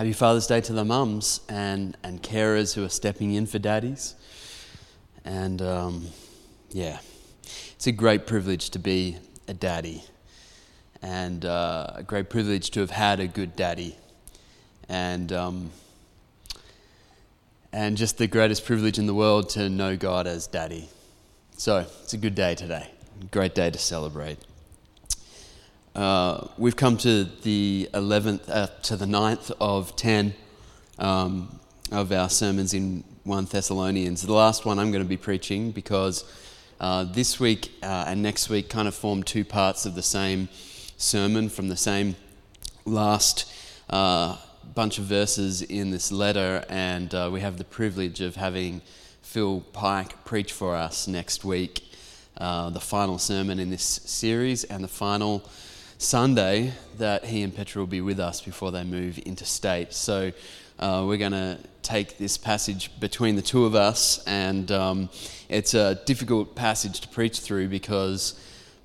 happy Father's Day to the mums and, and carers who are stepping in for daddies. And um, yeah, it's a great privilege to be a daddy, and uh, a great privilege to have had a good daddy. And um, and just the greatest privilege in the world to know God as Daddy. So it's a good day today, great day to celebrate. Uh, we've come to the 11th, uh, to the 9th of 10 um, of our sermons in 1 Thessalonians. The last one I'm going to be preaching because uh, this week uh, and next week kind of form two parts of the same sermon from the same last uh, bunch of verses in this letter, and uh, we have the privilege of having Phil Pike preach for us next week, the final sermon in this series, and the final Sunday that he and Petra will be with us before they move interstate. So uh, we're going to take this passage between the two of us, and um, it's a difficult passage to preach through because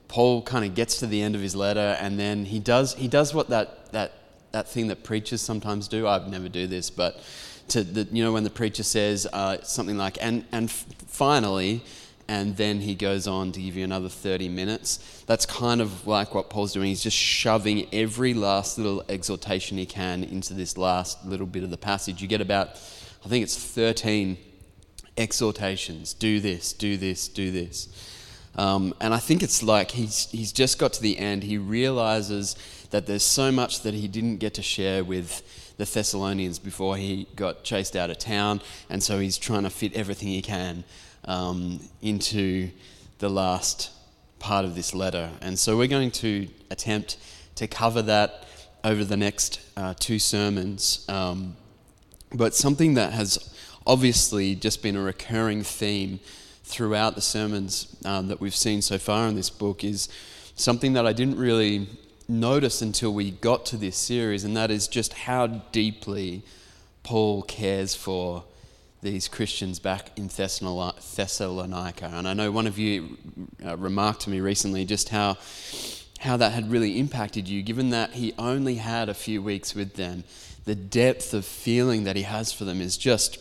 Paul kind of gets to the end of his letter, and then he does he does what that that that thing that preachers sometimes do. I've never do this, but to the, you know when the preacher says uh, something like and and finally and then he goes on to give you another 30 minutes. That's kind of like what Paul's doing. He's just shoving every last little exhortation he can into this last little bit of the passage. You get about, I think it's 13 exhortations do this, do this, do this. Um, and I think it's like he's, he's just got to the end. He realizes that there's so much that he didn't get to share with the Thessalonians before he got chased out of town, and so he's trying to fit everything he can um, into the last part of this letter. And so we're going to attempt to cover that over the next uh, two sermons. Um, but something that has obviously just been a recurring theme throughout the sermons um, that we've seen so far in this book is something that I didn't really notice until we got to this series, and that is just how deeply Paul cares for these Christians back in Thessalonica. And I know one of you uh, remarked to me recently just how, how that had really impacted you, given that he only had a few weeks with them. The depth of feeling that he has for them is just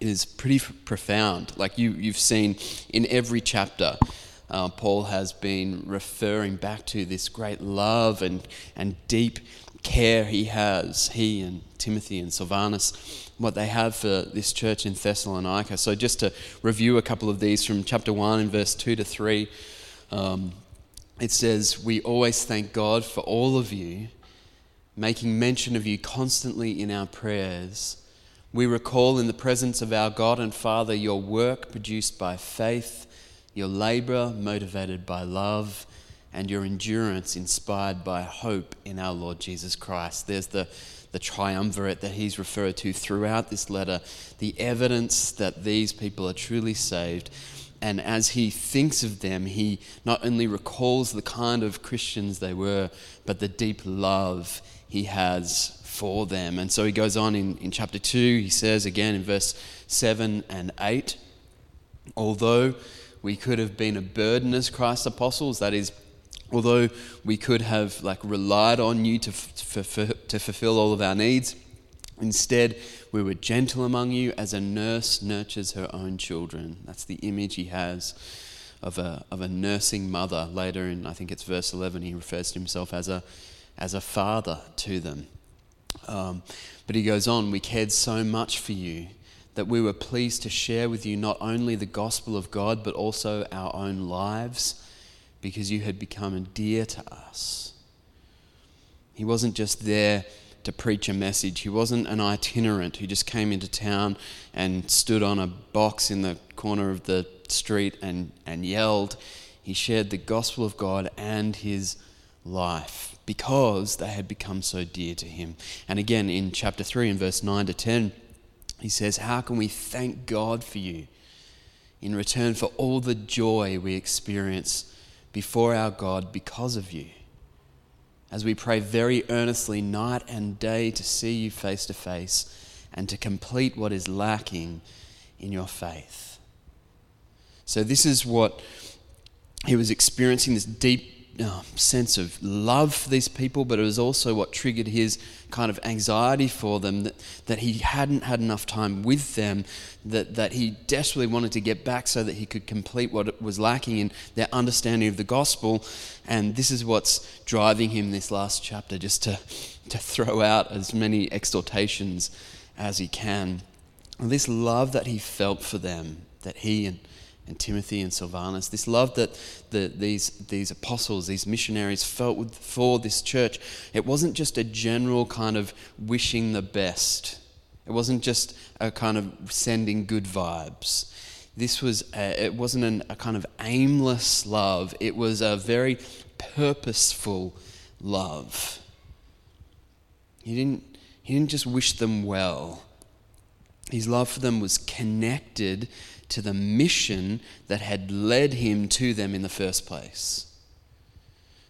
is pretty profound. Like you, you've seen in every chapter, uh, Paul has been referring back to this great love and, and deep care he has, he and Timothy and Silvanus, what they have for this church in Thessalonica. So, just to review a couple of these from chapter 1 and verse 2 to 3, um, it says, We always thank God for all of you, making mention of you constantly in our prayers. We recall in the presence of our God and Father your work produced by faith, your labor motivated by love and your endurance inspired by hope in our Lord Jesus Christ. There's the, the triumvirate that he's referred to throughout this letter, the evidence that these people are truly saved. And as he thinks of them, he not only recalls the kind of Christians they were, but the deep love he has for them. And so he goes on in, in chapter 2, he says again in verse 7 and 8, although we could have been a burden as Christ's apostles, that is, although we could have like relied on you to, f- to fulfill all of our needs instead we were gentle among you as a nurse nurtures her own children. That's the image he has of a, of a nursing mother. Later in i think it's verse 11 he refers to himself as a as a father to them. Um, but he goes on we cared so much for you that we were pleased to share with you not only the gospel of god but also our own lives because you had become dear to us. He wasn't just there to preach a message, he wasn't an itinerant who just came into town and stood on a box in the corner of the street and, and yelled. He shared the gospel of God and his life because they had become so dear to him. And again, in chapter 3, in verse 9 to 10, he says, How can we thank God for you? in return for all the joy we experience before our God because of you. As we pray very earnestly night and day to see you face to face and to complete what is lacking in your faith. So, this is what he was experiencing this deep uh, sense of love for these people, but it was also what triggered his kind of anxiety for them that, that he hadn't had enough time with them, that, that he desperately wanted to get back so that he could complete what was lacking in their understanding of the gospel. And this is what's driving him this last chapter, just to, to throw out as many exhortations as he can. And this love that he felt for them, that he and and Timothy and Silvanus, this love that the, these, these apostles, these missionaries felt for this church, it wasn't just a general kind of wishing the best. It wasn't just a kind of sending good vibes. This was, a, it wasn't an, a kind of aimless love. It was a very purposeful love. He didn't, he didn't just wish them well. His love for them was connected to the mission that had led him to them in the first place.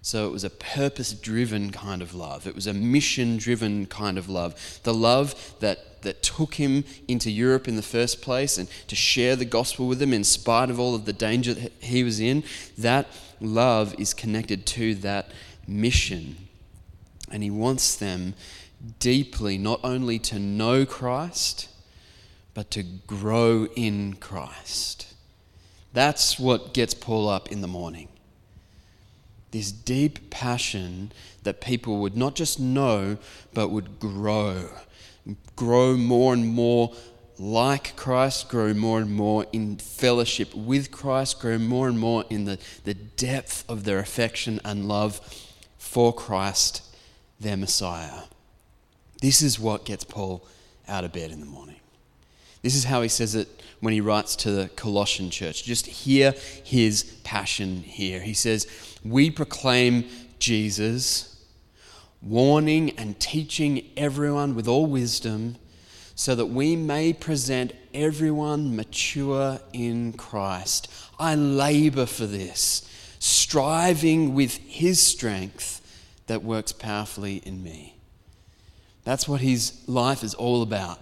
So it was a purpose driven kind of love. It was a mission driven kind of love. The love that, that took him into Europe in the first place and to share the gospel with them in spite of all of the danger that he was in, that love is connected to that mission. And he wants them deeply not only to know Christ, but to grow in Christ. That's what gets Paul up in the morning. This deep passion that people would not just know, but would grow. Grow more and more like Christ, grow more and more in fellowship with Christ, grow more and more in the, the depth of their affection and love for Christ, their Messiah. This is what gets Paul out of bed in the morning. This is how he says it when he writes to the Colossian church. Just hear his passion here. He says, We proclaim Jesus, warning and teaching everyone with all wisdom, so that we may present everyone mature in Christ. I labor for this, striving with his strength that works powerfully in me. That's what his life is all about.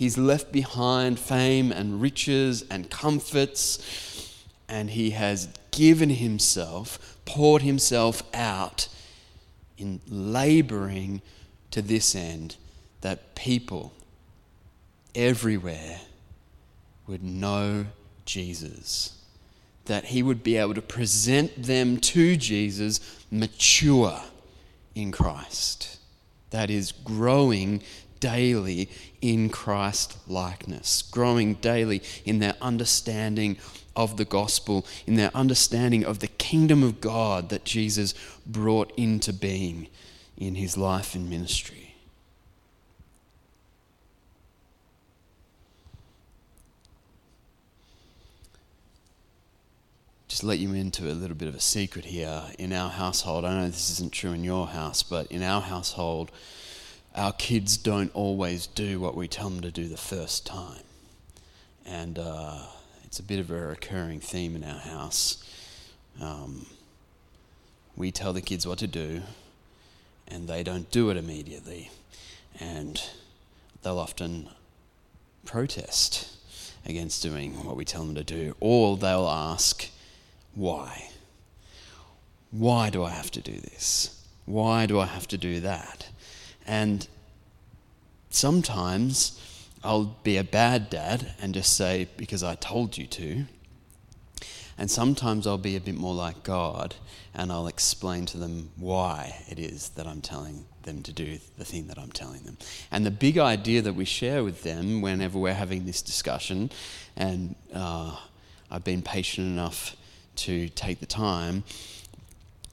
He's left behind fame and riches and comforts, and he has given himself, poured himself out in laboring to this end that people everywhere would know Jesus. That he would be able to present them to Jesus mature in Christ. That is, growing daily in Christ likeness, growing daily in their understanding of the gospel, in their understanding of the kingdom of God that Jesus brought into being in his life and ministry. just let you into a little bit of a secret here in our household. I know this isn't true in your house, but in our household, our kids don't always do what we tell them to do the first time. And uh, it's a bit of a recurring theme in our house. Um, we tell the kids what to do, and they don't do it immediately. And they'll often protest against doing what we tell them to do, or they'll ask, Why? Why do I have to do this? Why do I have to do that? And sometimes I'll be a bad dad and just say, because I told you to. And sometimes I'll be a bit more like God and I'll explain to them why it is that I'm telling them to do the thing that I'm telling them. And the big idea that we share with them whenever we're having this discussion, and uh, I've been patient enough to take the time,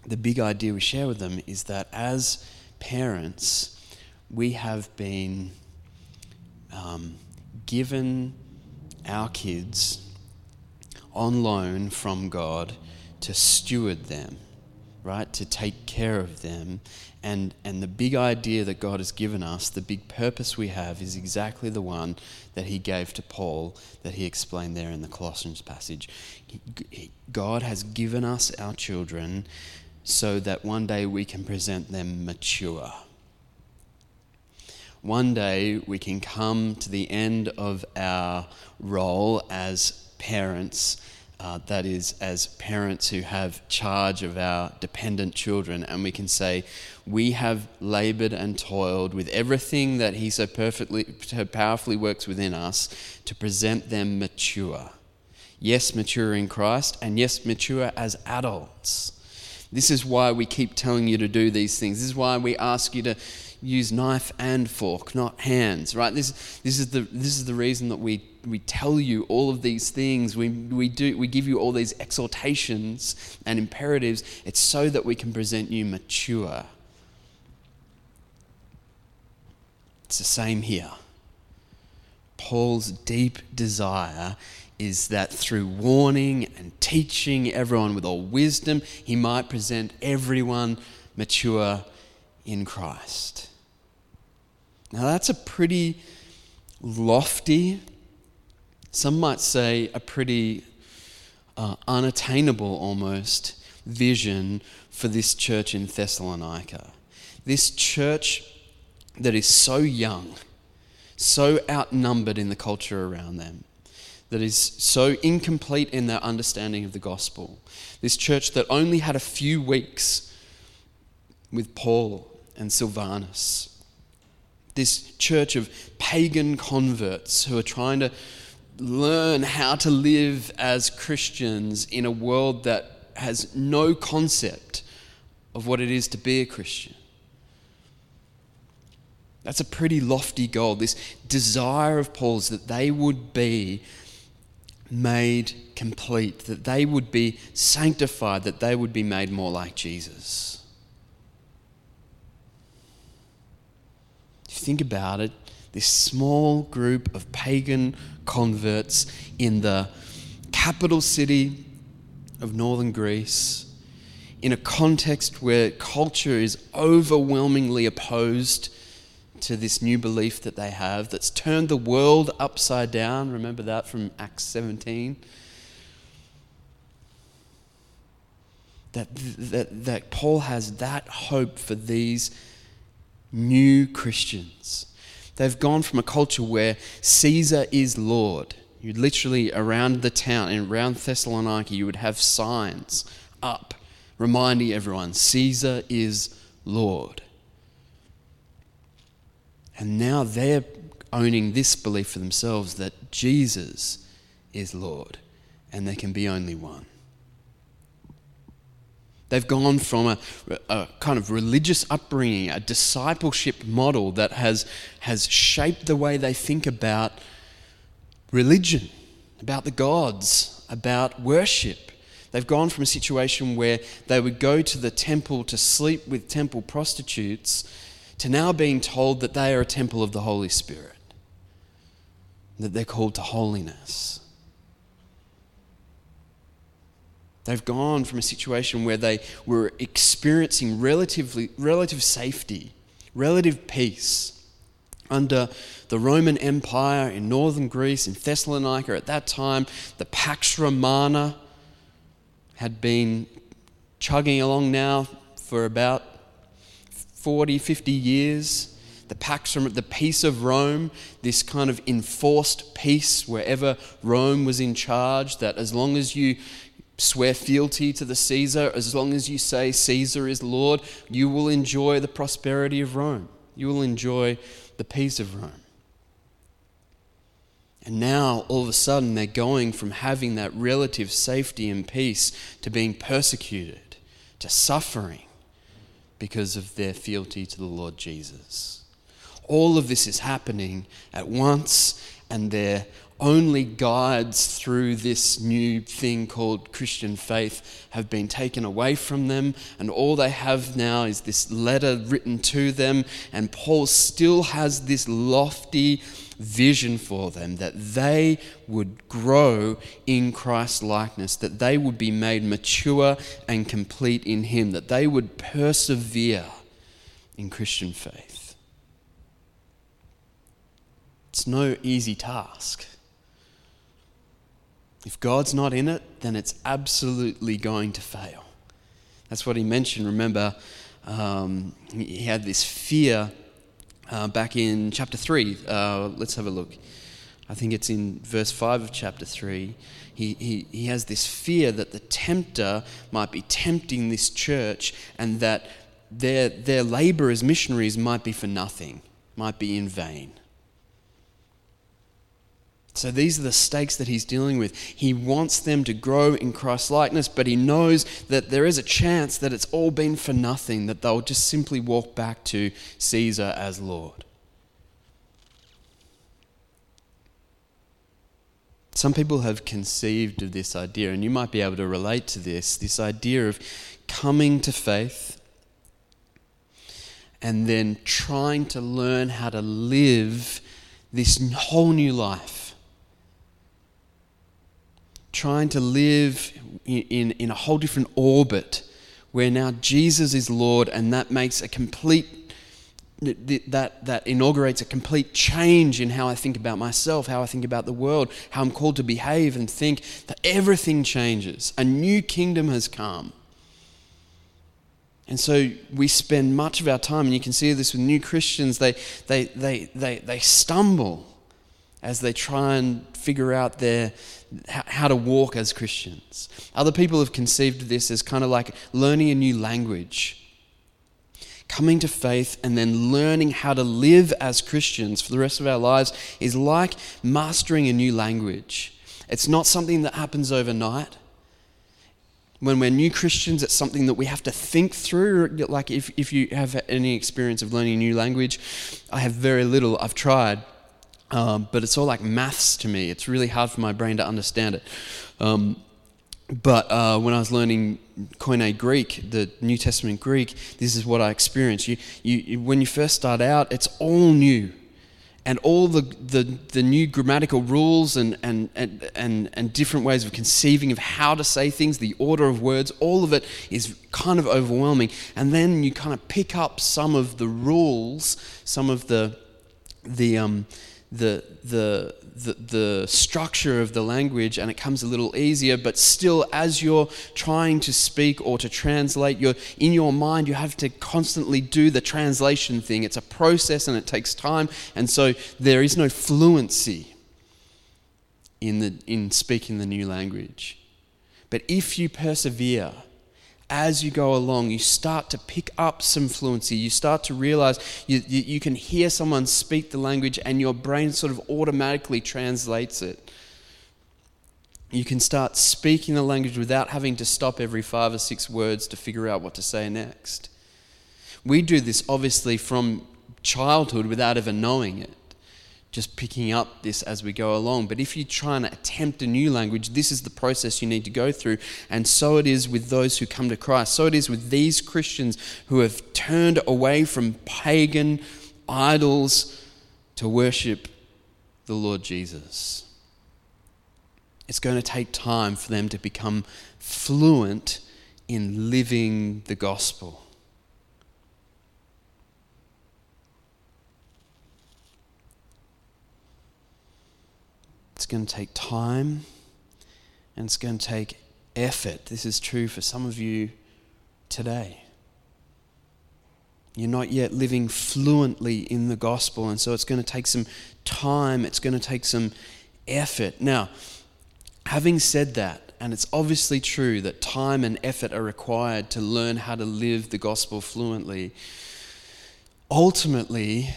the big idea we share with them is that as parents, we have been um, given our kids on loan from God to steward them, right? To take care of them. And, and the big idea that God has given us, the big purpose we have, is exactly the one that He gave to Paul, that He explained there in the Colossians passage. God has given us our children so that one day we can present them mature. One day we can come to the end of our role as parents uh, that is, as parents who have charge of our dependent children, and we can say, We have labored and toiled with everything that He so perfectly, so powerfully works within us to present them mature. Yes, mature in Christ, and yes, mature as adults. This is why we keep telling you to do these things. This is why we ask you to use knife and fork, not hands, right? This, this, is, the, this is the reason that we, we tell you all of these things. We, we, do, we give you all these exhortations and imperatives. It's so that we can present you mature. It's the same here. Paul's deep desire is that through warning and teaching everyone with all wisdom, he might present everyone mature in Christ. Now, that's a pretty lofty, some might say a pretty uh, unattainable almost vision for this church in Thessalonica. This church that is so young, so outnumbered in the culture around them, that is so incomplete in their understanding of the gospel. This church that only had a few weeks with Paul and Silvanus. This church of pagan converts who are trying to learn how to live as Christians in a world that has no concept of what it is to be a Christian. That's a pretty lofty goal. This desire of Paul's that they would be made complete, that they would be sanctified, that they would be made more like Jesus. You think about it, this small group of pagan converts in the capital city of northern Greece, in a context where culture is overwhelmingly opposed to this new belief that they have that's turned the world upside down. Remember that from Acts 17? That, that, that Paul has that hope for these new Christians. They've gone from a culture where Caesar is Lord. You literally, around the town, and around Thessalonica, you would have signs up reminding everyone Caesar is Lord. And now they're owning this belief for themselves that Jesus is Lord and there can be only one. They've gone from a, a, kind of religious upbringing, a discipleship model that has, has shaped the way they think about religion, about the gods, about worship. They've gone from a situation where they would go to the temple to sleep with temple prostitutes to now being told that they are a temple of the Holy Spirit, that they're called to holiness. They've gone from a situation where they were experiencing relatively, relative safety, relative peace under the Roman Empire in northern Greece, in Thessalonica at that time. The Pax Romana had been chugging along now for about 40, 50 years. The Pax, the peace of Rome, this kind of enforced peace wherever Rome was in charge, that as long as you swear fealty to the Caesar, as long as you say Caesar is Lord, you will enjoy the prosperity of Rome. You will enjoy the peace of Rome. And now, all of a sudden, they're going from having that relative safety and peace to being persecuted, to suffering because of their fealty to the Lord Jesus. All of this is happening at once, and they're only guides through this new thing called Christian faith have been taken away from them, and all they have now is this letter written to them. And Paul still has this lofty vision for them that they would grow in Christ's likeness, that they would be made mature and complete in Him, that they would persevere in Christian faith. It's no easy task. If God's not in it, then it's absolutely going to fail. That's what he mentioned. Remember, um, he had this fear uh, back in chapter 3. Uh, let's have a look. I think it's in verse 5 of chapter 3. He, he, he has this fear that the tempter might be tempting this church and that their, their labor as missionaries might be for nothing, might be in vain. So these are the stakes that he's dealing with. He wants them to grow in Christ likeness, but he knows that there is a chance that it's all been for nothing, that they'll just simply walk back to Caesar as Lord. Some people have conceived of this idea, and you might be able to relate to this this idea of coming to faith and then trying to learn how to live this whole new life trying to live in, in, in, a whole different orbit where now Jesus is Lord and that makes a complete that that inaugurates a complete change in how I think about myself, how I think about the world, how I'm called to behave and think that everything changes. A new kingdom has come. And so we spend much of our time, and you can see this with new Christians, they, they, they, they, they stumble as they try and figure out their, how to walk as Christians. Other people have conceived this as kind of like learning a new language. Coming to faith and then learning how to live as Christians for the rest of our lives is like mastering a new language. It's not something that happens overnight. When we're new Christians, it's something that we have to think through. Like if, if you have any experience of learning a new language, I have very little. I've tried. Um, but it's all like maths to me. It's really hard for my brain to understand it. Um, but uh, when I was learning Koine Greek, the New Testament Greek, this is what I experienced. You, you, when you first start out, it's all new. And all the, the, the new grammatical rules and, and, and, and, and different ways of conceiving of how to say things, the order of words, all of it is kind of overwhelming. And then you kind of pick up some of the rules, some of the, the, um, the, the, the, the, structure of the language and it comes a little easier, but still, as you're trying to speak or to translate, you're, in your mind, you have to constantly do the translation thing. It's a process and it takes time, and so there is no fluency in, the, in speaking the new language. But if you persevere, as you go along, you start to pick up some fluency. You start to realize you, you, you, can hear someone speak the language and your brain sort of automatically translates it. You can start speaking the language without having to stop every five or six words to figure out what to say next. We do this obviously from childhood without ever knowing it just picking up this as we go along. But if you try and attempt a new language, this is the process you need to go through. And so it is with those who come to Christ. So it is with these Christians who have turned away from pagan idols to worship the Lord Jesus. It's going to take time for them to become fluent in living the gospel. It's going to take time and it's going to take effort. This is true for some of you today. You're not yet living fluently in the gospel, and so it's going to take some time, it's going to take some effort. Now, having said that, and it's obviously true that time and effort are required to learn how to live the gospel fluently, ultimately,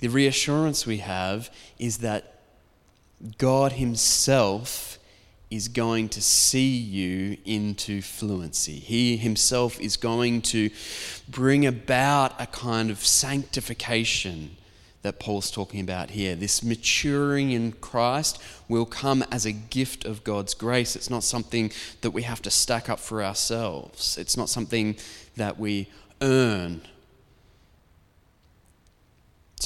the reassurance we have is that God Himself is going to see you into fluency. He Himself is going to bring about a kind of sanctification that Paul's talking about here. This maturing in Christ will come as a gift of God's grace. It's not something that we have to stack up for ourselves, it's not something that we earn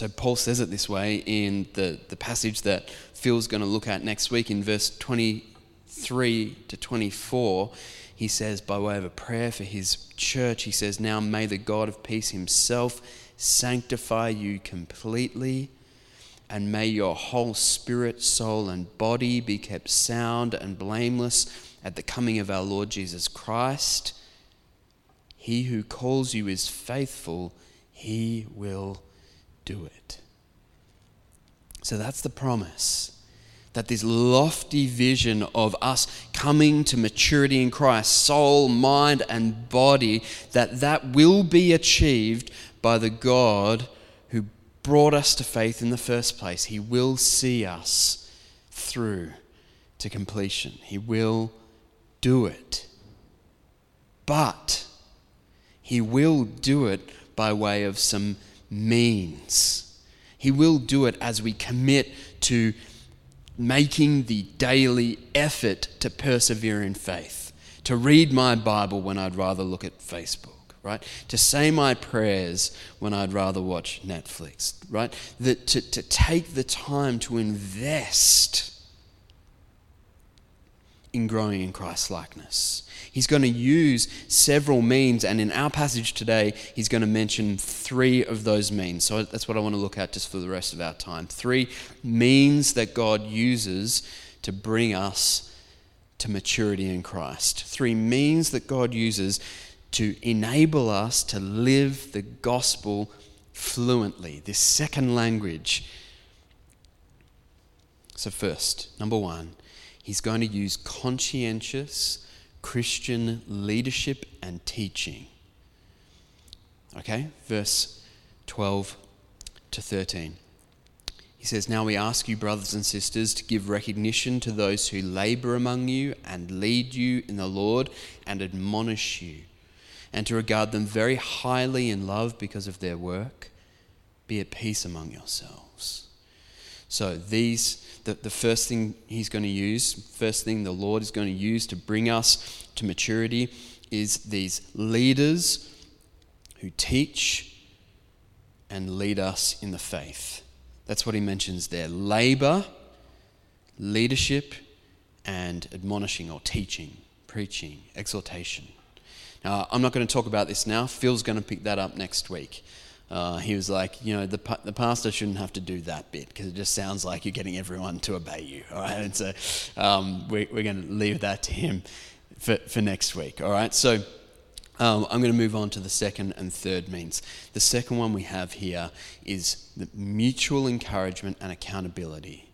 So Paul says it this way in the, the passage that Phil's going to look at next week in verse 23 to 24. He says, by way of a prayer for his church, he says, Now may the God of peace himself sanctify you completely, and may your whole spirit, soul, and body be kept sound and blameless at the coming of our Lord Jesus Christ. He who calls you is faithful, he will do it. So that's the promise that this lofty vision of us coming to maturity in Christ, soul, mind, and body, that that will be achieved by the God who brought us to faith in the first place. He will see us through to completion. He will do it. But he will do it by way of some means. He will do it as we commit to making the daily effort to persevere in faith, to read my Bible when I'd rather look at Facebook, right? To say my prayers when I'd rather watch Netflix, right? That to, to take the time to invest in growing in Christ's likeness. He's going to use several means, and in our passage today, he's going to mention three of those means. So that's what I want to look at just for the rest of our time. Three means that God uses to bring us to maturity in Christ. Three means that God uses to enable us to live the gospel fluently, this second language. So, first, number one, he's going to use conscientious Christian leadership and teaching. Okay, verse 12 to 13. He says, Now we ask you, brothers and sisters, to give recognition to those who labor among you and lead you in the Lord and admonish you, and to regard them very highly in love because of their work. Be at peace among yourselves. So, these the, the first thing he's going to use, first thing the Lord is going to use to bring us to maturity is these leaders who teach and lead us in the faith. That's what he mentions there labor, leadership, and admonishing or teaching, preaching, exhortation. Now, I'm not going to talk about this now. Phil's going to pick that up next week. Uh, he was like, you know, the, the pastor shouldn't have to do that bit because it just sounds like you're getting everyone to obey you. All right. And so um, we, we're going to leave that to him for, for next week. All right. So um, I'm going to move on to the second and third means. The second one we have here is the mutual encouragement and accountability.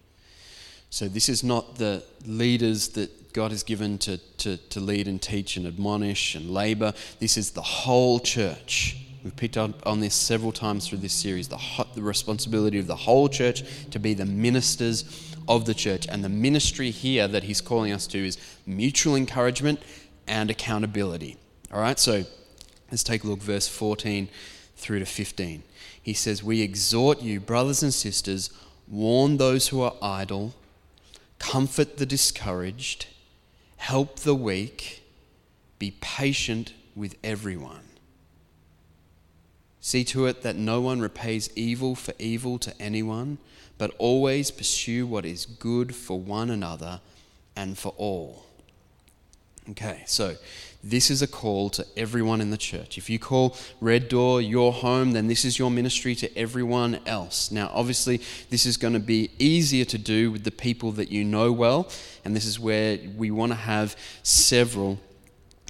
So this is not the leaders that God has given to, to, to lead and teach and admonish and labor. This is the whole church. We've picked up on this several times through this series the, the responsibility of the whole church to be the ministers of the church. And the ministry here that he's calling us to is mutual encouragement and accountability. All right, so let's take a look, verse 14 through to 15. He says, We exhort you, brothers and sisters, warn those who are idle, comfort the discouraged, help the weak, be patient with everyone. See to it that no one repays evil for evil to anyone, but always pursue what is good for one another and for all. Okay, so this is a call to everyone in the church. If you call Red Door your home, then this is your ministry to everyone else. Now, obviously, this is going to be easier to do with the people that you know well, and this is where we want to have several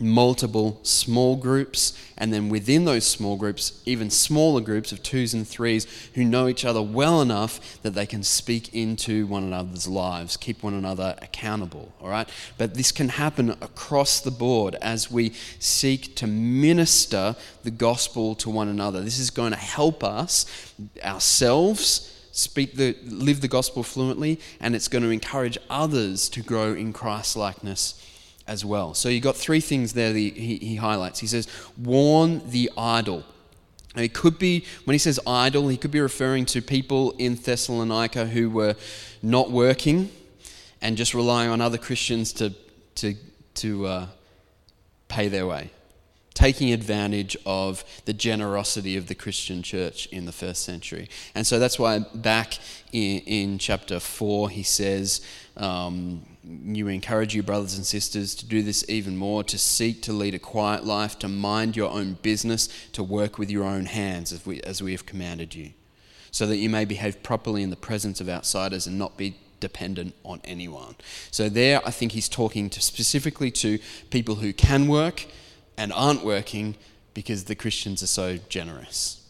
multiple small groups, and then within those small groups, even smaller groups of twos and threes who know each other well enough that they can speak into one another's lives, keep one another accountable, all right? But this can happen across the board as we seek to minister the gospel to one another. This is going to help us ourselves speak the live the gospel fluently and it's going to encourage others to grow in Christ likeness as well. So you've got three things there that he, he highlights. He says, warn the idle. Now, it could be, when he says idle, he could be referring to people in Thessalonica who were not working and just relying on other Christians to, to, to uh, pay their way. Taking advantage of the generosity of the Christian church in the first century. And so that's why back in, in chapter 4, he says, um, You encourage you, brothers and sisters, to do this even more, to seek to lead a quiet life, to mind your own business, to work with your own hands, as we, as we have commanded you, so that you may behave properly in the presence of outsiders and not be dependent on anyone. So, there, I think he's talking to specifically to people who can work and aren't working because the Christians are so generous.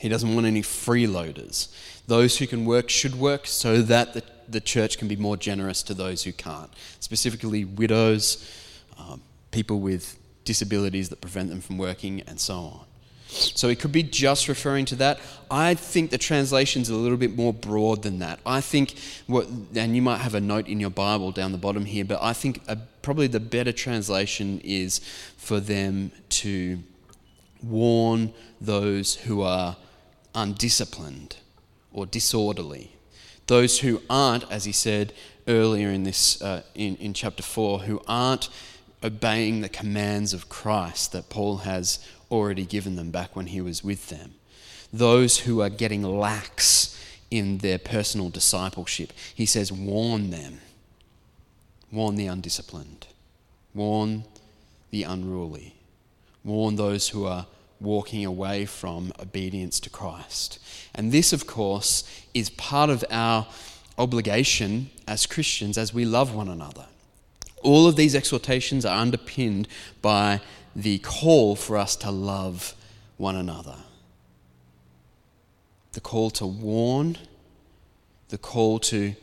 He doesn't want any freeloaders. Those who can work should work so that the, the church can be more generous to those who can't, specifically widows, um, people with disabilities that prevent them from working, and so on. So it could be just referring to that. I think the translation's a little bit more broad than that. I think what, and you might have a note in your Bible down the bottom here, but I think a, probably the better translation is for them to warn those who are undisciplined or disorderly. Those who aren't, as he said earlier in this uh, in, in chapter four, who aren't obeying the commands of Christ that Paul has already given them back when he was with them. Those who are getting lax in their personal discipleship, he says, warn them. Warn the undisciplined. Warn the unruly. Warn those who are walking away from obedience to Christ. And this, of course, is part of our obligation as Christians as we love one another. All of these exhortations are underpinned by the call for us to love one another. The call to warn, the call to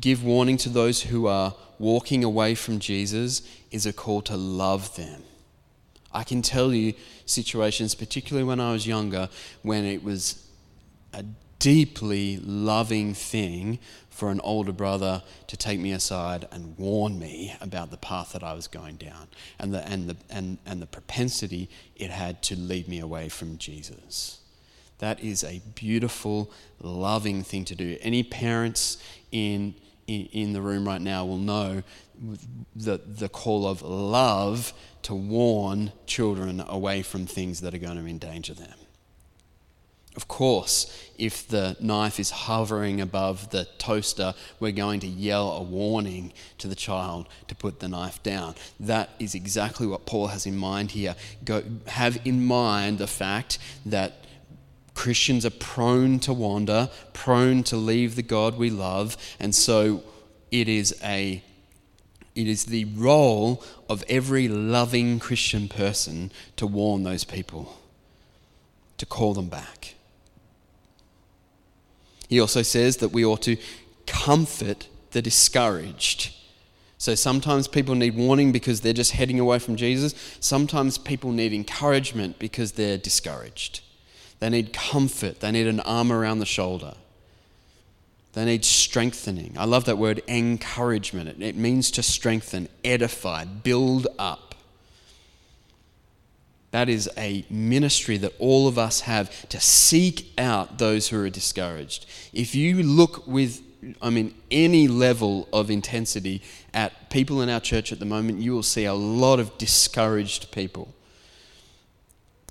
give warning to those who are walking away from Jesus is a call to love them. I can tell you situations, particularly when I was younger, when it was a deeply loving thing for an older brother to take me aside and warn me about the path that I was going down and the, and the, and, and the propensity it had to lead me away from Jesus. That is a beautiful, loving thing to do. Any parents in, in, in the room right now will know the, the call of love to warn children away from things that are going to endanger them. Of course, if the knife is hovering above the toaster, we're going to yell a warning to the child to put the knife down. That is exactly what Paul has in mind here. Go, have in mind the fact that Christians are prone to wander, prone to leave the God we love, and so it is a it is the role of every loving Christian person to warn those people, to call them back. He also says that we ought to comfort the discouraged. So sometimes people need warning because they're just heading away from Jesus. Sometimes people need encouragement because they're discouraged. They need comfort, they need an arm around the shoulder. They need strengthening. I love that word encouragement. It, means to strengthen, edify, build up. That is a ministry that all of us have to seek out those who are discouraged. If you look with, I mean, any level of intensity at people in our church at the moment, you will see a lot of discouraged people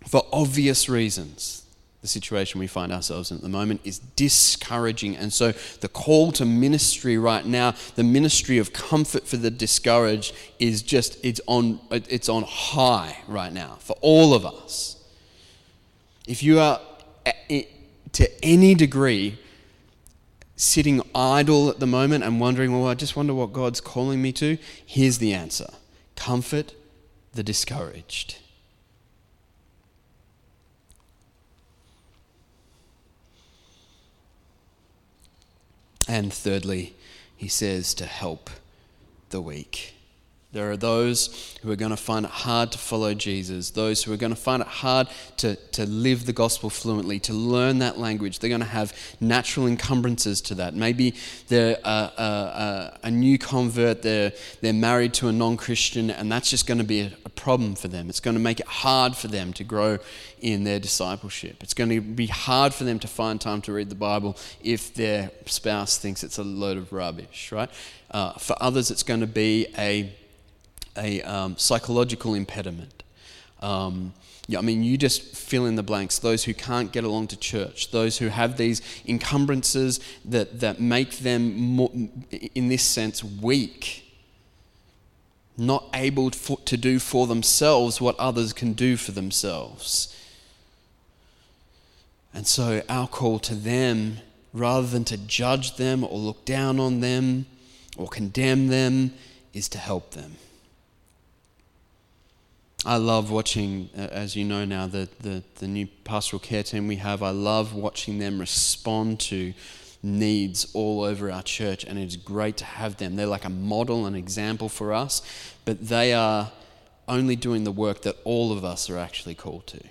for obvious reasons the situation we find ourselves in at the moment is discouraging. And so, the call to ministry right now, the ministry of comfort for the discouraged, is just, it's on, it's on high right now for all of us. If you are to any degree sitting idle at the moment and wondering, well, I just wonder what God's calling me to, here's the answer comfort the discouraged. And thirdly, he says to help the weak. There are those who are going to find it hard to follow Jesus, those who are going to find it hard to, to live the gospel fluently, to learn that language. They're going to have natural encumbrances to that. Maybe they're a, a, a new convert, they're, they're married to a non Christian, and that's just going to be a, a problem for them. It's going to make it hard for them to grow in their discipleship. It's going to be hard for them to find time to read the Bible if their spouse thinks it's a load of rubbish, right? Uh, for others, it's going to be a a um, psychological impediment. Um, yeah, I mean, you just fill in the blanks. Those who can't get along to church, those who have these encumbrances that, that make them, more, in this sense, weak, not able to do for themselves what others can do for themselves. And so, our call to them, rather than to judge them or look down on them or condemn them, is to help them. I love watching, uh, as you know now, the, the, the new pastoral care team we have. I love watching them respond to needs all over our church, and it's great to have them. They're like a model, an example for us, but they are only doing the work that all of us are actually called to.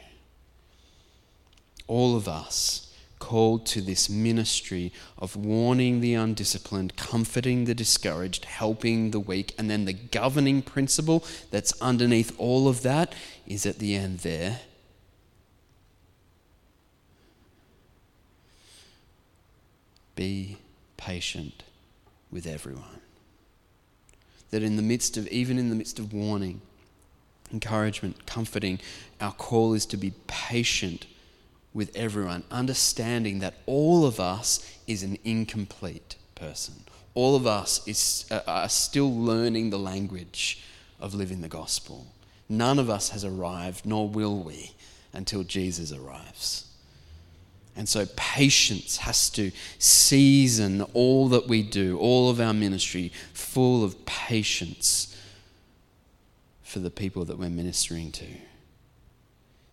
All of us called to this ministry of warning the undisciplined, comforting the discouraged, helping the weak, and then the governing principle that's underneath all of that is at the end there. Be patient with everyone. That in the midst of, even in the midst of warning, encouragement, comforting, our call is to be patient with everyone, understanding that all of us is an incomplete person. All of us is, uh, are still learning the language of living the gospel. None of us has arrived, nor will we until Jesus arrives. And so, patience has to season all that we do, all of our ministry, full of patience for the people that we're ministering to.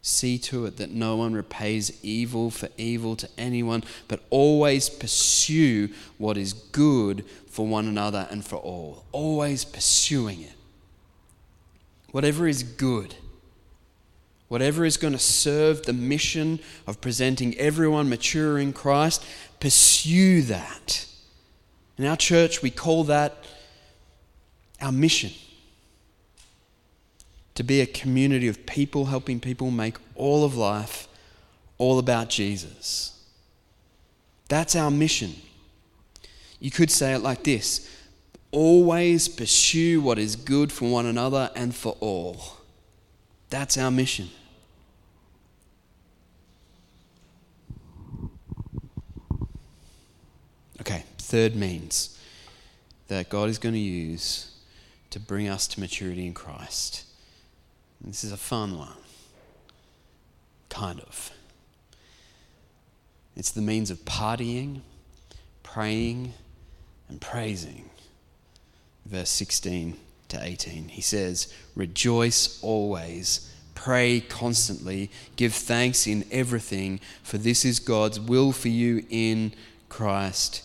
See to it that no one repays evil for evil to anyone, but always pursue what is good for one another and for all. Always pursuing it. Whatever is good, whatever is going to serve the mission of presenting everyone mature in Christ, pursue that. In our church, we call that our mission to be a community of people helping people make all of life all about Jesus. That's our mission. You could say it like this always pursue what is good for one another and for all. That's our mission. Okay, third means that God is going to use to bring us to maturity in Christ this is a fun one. Kind of. It's the means of partying, praying, and praising. Verse 16 to 18. He says, Rejoice always, pray constantly, give thanks in everything, for this is God's will for you in Christ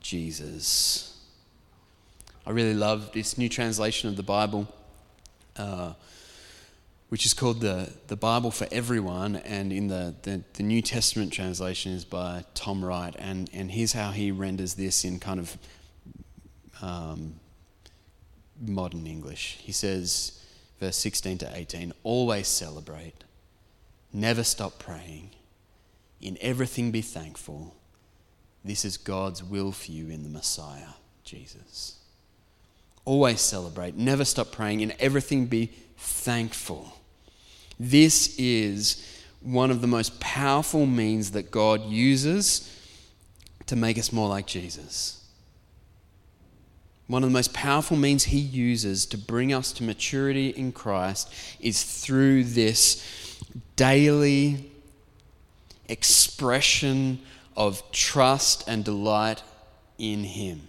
Jesus. I really love this new translation of the Bible. Uh, which is called the, the Bible for Everyone, and in the, the, the, New Testament translation is by Tom Wright, and, and here's how he renders this in kind of um, modern English. He says, verse 16 to 18, always celebrate, never stop praying, in everything be thankful. This is God's will for you in the Messiah, Jesus. Always celebrate, never stop praying, in everything be thankful. This is one of the most powerful means that God uses to make us more like Jesus. One of the most powerful means He uses to bring us to maturity in Christ is through this daily expression of trust and delight in Him.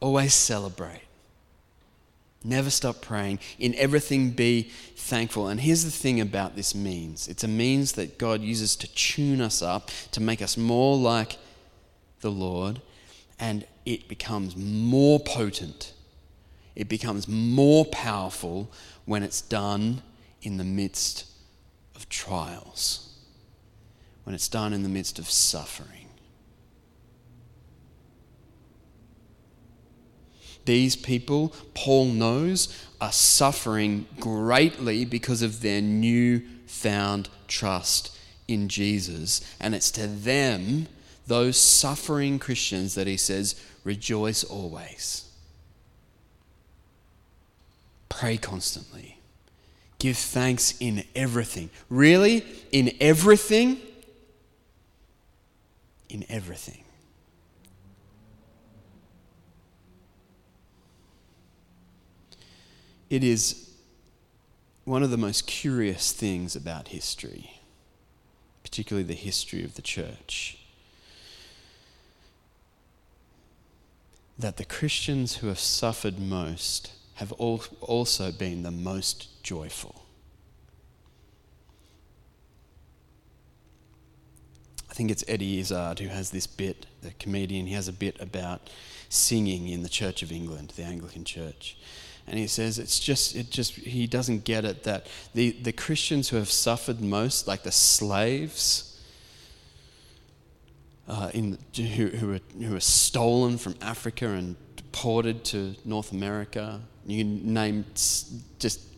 Always celebrate. Never stop praying. In everything, be thankful. And here's the thing about this means it's a means that God uses to tune us up, to make us more like the Lord, and it becomes more potent. It becomes more powerful when it's done in the midst of trials, when it's done in the midst of suffering. These people, Paul knows, are suffering greatly because of their new found trust in Jesus. And it's to them, those suffering Christians, that he says, rejoice always. Pray constantly. Give thanks in everything. Really? In everything? In everything. It is one of the most curious things about history, particularly the history of the church, that the Christians who have suffered most have also been the most joyful. I think it's Eddie Izzard who has this bit, the comedian, he has a bit about singing in the Church of England, the Anglican Church and he says it's just it just he doesn't get it that the, the christians who have suffered most like the slaves uh, in, who, who, were, who were stolen from africa and deported to north america you can name just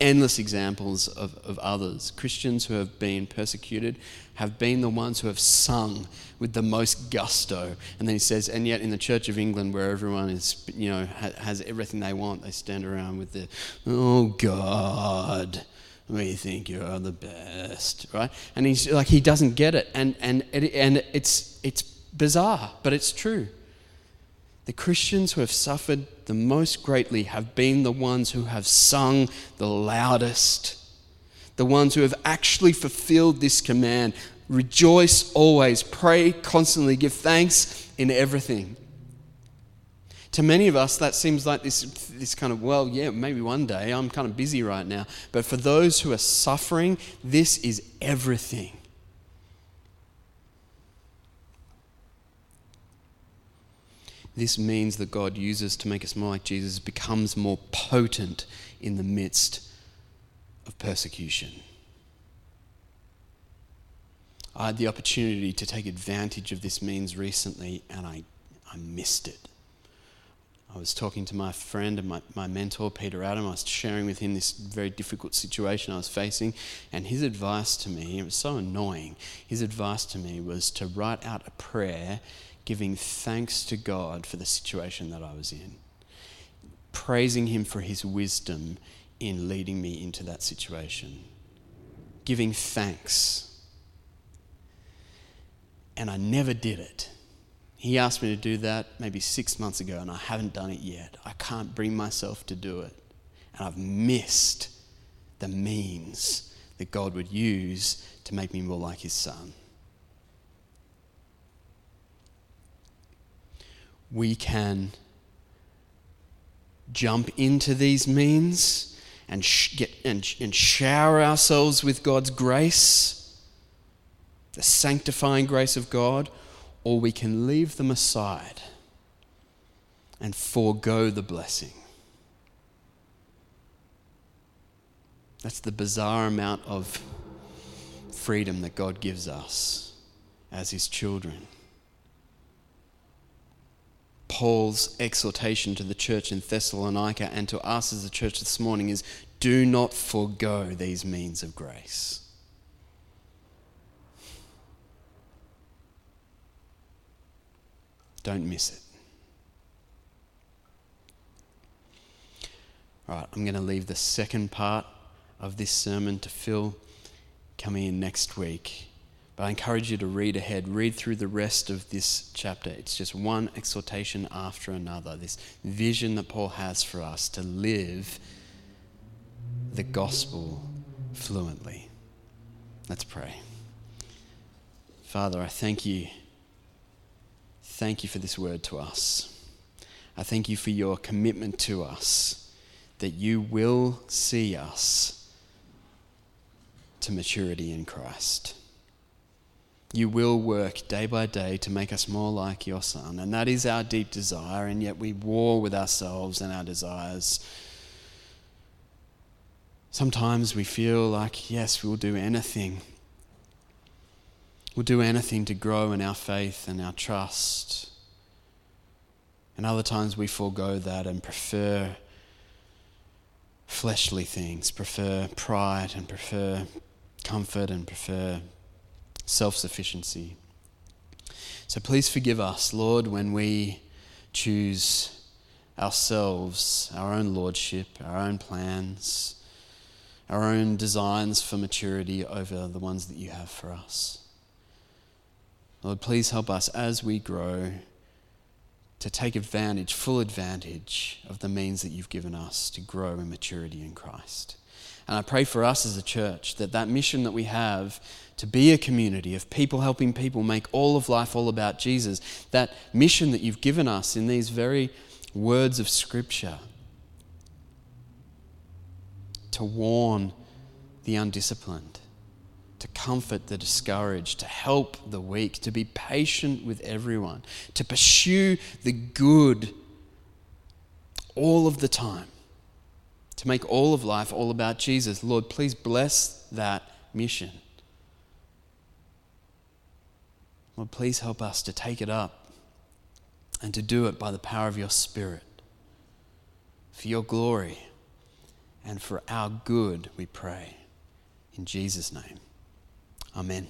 endless examples of, of others. Christians who have been persecuted have been the ones who have sung with the most gusto. And then he says, and yet in the Church of England, where everyone is, you know, has everything they want, they stand around with the, oh God, we think you're the best, right? And he's like, he doesn't get it. And, and, and it's, it's bizarre, but it's true. The Christians who have suffered the most greatly have been the ones who have sung the loudest, the ones who have actually fulfilled this command rejoice always, pray constantly, give thanks in everything. To many of us, that seems like this, this kind of, well, yeah, maybe one day, I'm kind of busy right now. But for those who are suffering, this is everything. This means that God uses to make us more like Jesus becomes more potent in the midst of persecution. I had the opportunity to take advantage of this means recently and I, I missed it. I was talking to my friend and my, my mentor, Peter Adam. I was sharing with him this very difficult situation I was facing. And his advice to me, it was so annoying, his advice to me was to write out a prayer giving thanks to God for the situation that I was in, praising Him for His wisdom in leading me into that situation, giving thanks. And I never did it. He asked me to do that maybe six months ago, and I haven't done it yet. I can't bring myself to do it. And I've missed the means that God would use to make me more like His Son. We can jump into these means and, sh- get, and, and shower ourselves with God's grace, the sanctifying grace of God, or we can leave them aside and forego the blessing. That's the bizarre amount of freedom that God gives us as His children. Paul's exhortation to the church in Thessalonica and to us as a church this morning is do not forego these means of grace. Don't miss it. All right, I'm going to leave the second part of this sermon to Phil coming in next week. But I encourage you to read ahead, read through the rest of this chapter. It's just one exhortation after another, this vision that Paul has for us to live the gospel fluently. Let's pray. Father, I thank you. Thank you for this word to us. I thank you for your commitment to us, that you will see us to maturity in Christ. You will work day by day to make us more like your Son. And that is our deep desire, and yet we war with ourselves and our desires. Sometimes we feel like, yes, we'll do anything. We'll do anything to grow in our faith and our trust. And other times we forego that and prefer fleshly things, prefer pride and prefer comfort and prefer self sufficiency. So please forgive us, Lord, when we choose ourselves, our own lordship, our own plans, our own designs for maturity over the ones that you have for us. Lord, please help us as we grow to take advantage, full advantage of the means that you've given us to grow in maturity in Christ. And I pray for us as a church that that mission that we have to be a community of people helping people make all of life all about Jesus, that mission that you've given us in these very words of Scripture to warn the undisciplined, to comfort the discouraged, to help the weak, to be patient with everyone, to pursue the good all of the time, to make all of life all about Jesus. Lord, please bless that mission. Lord, please help us to take it up and to do it by the power of your Spirit. For your glory and for our good, we pray. In Jesus' name. Amen.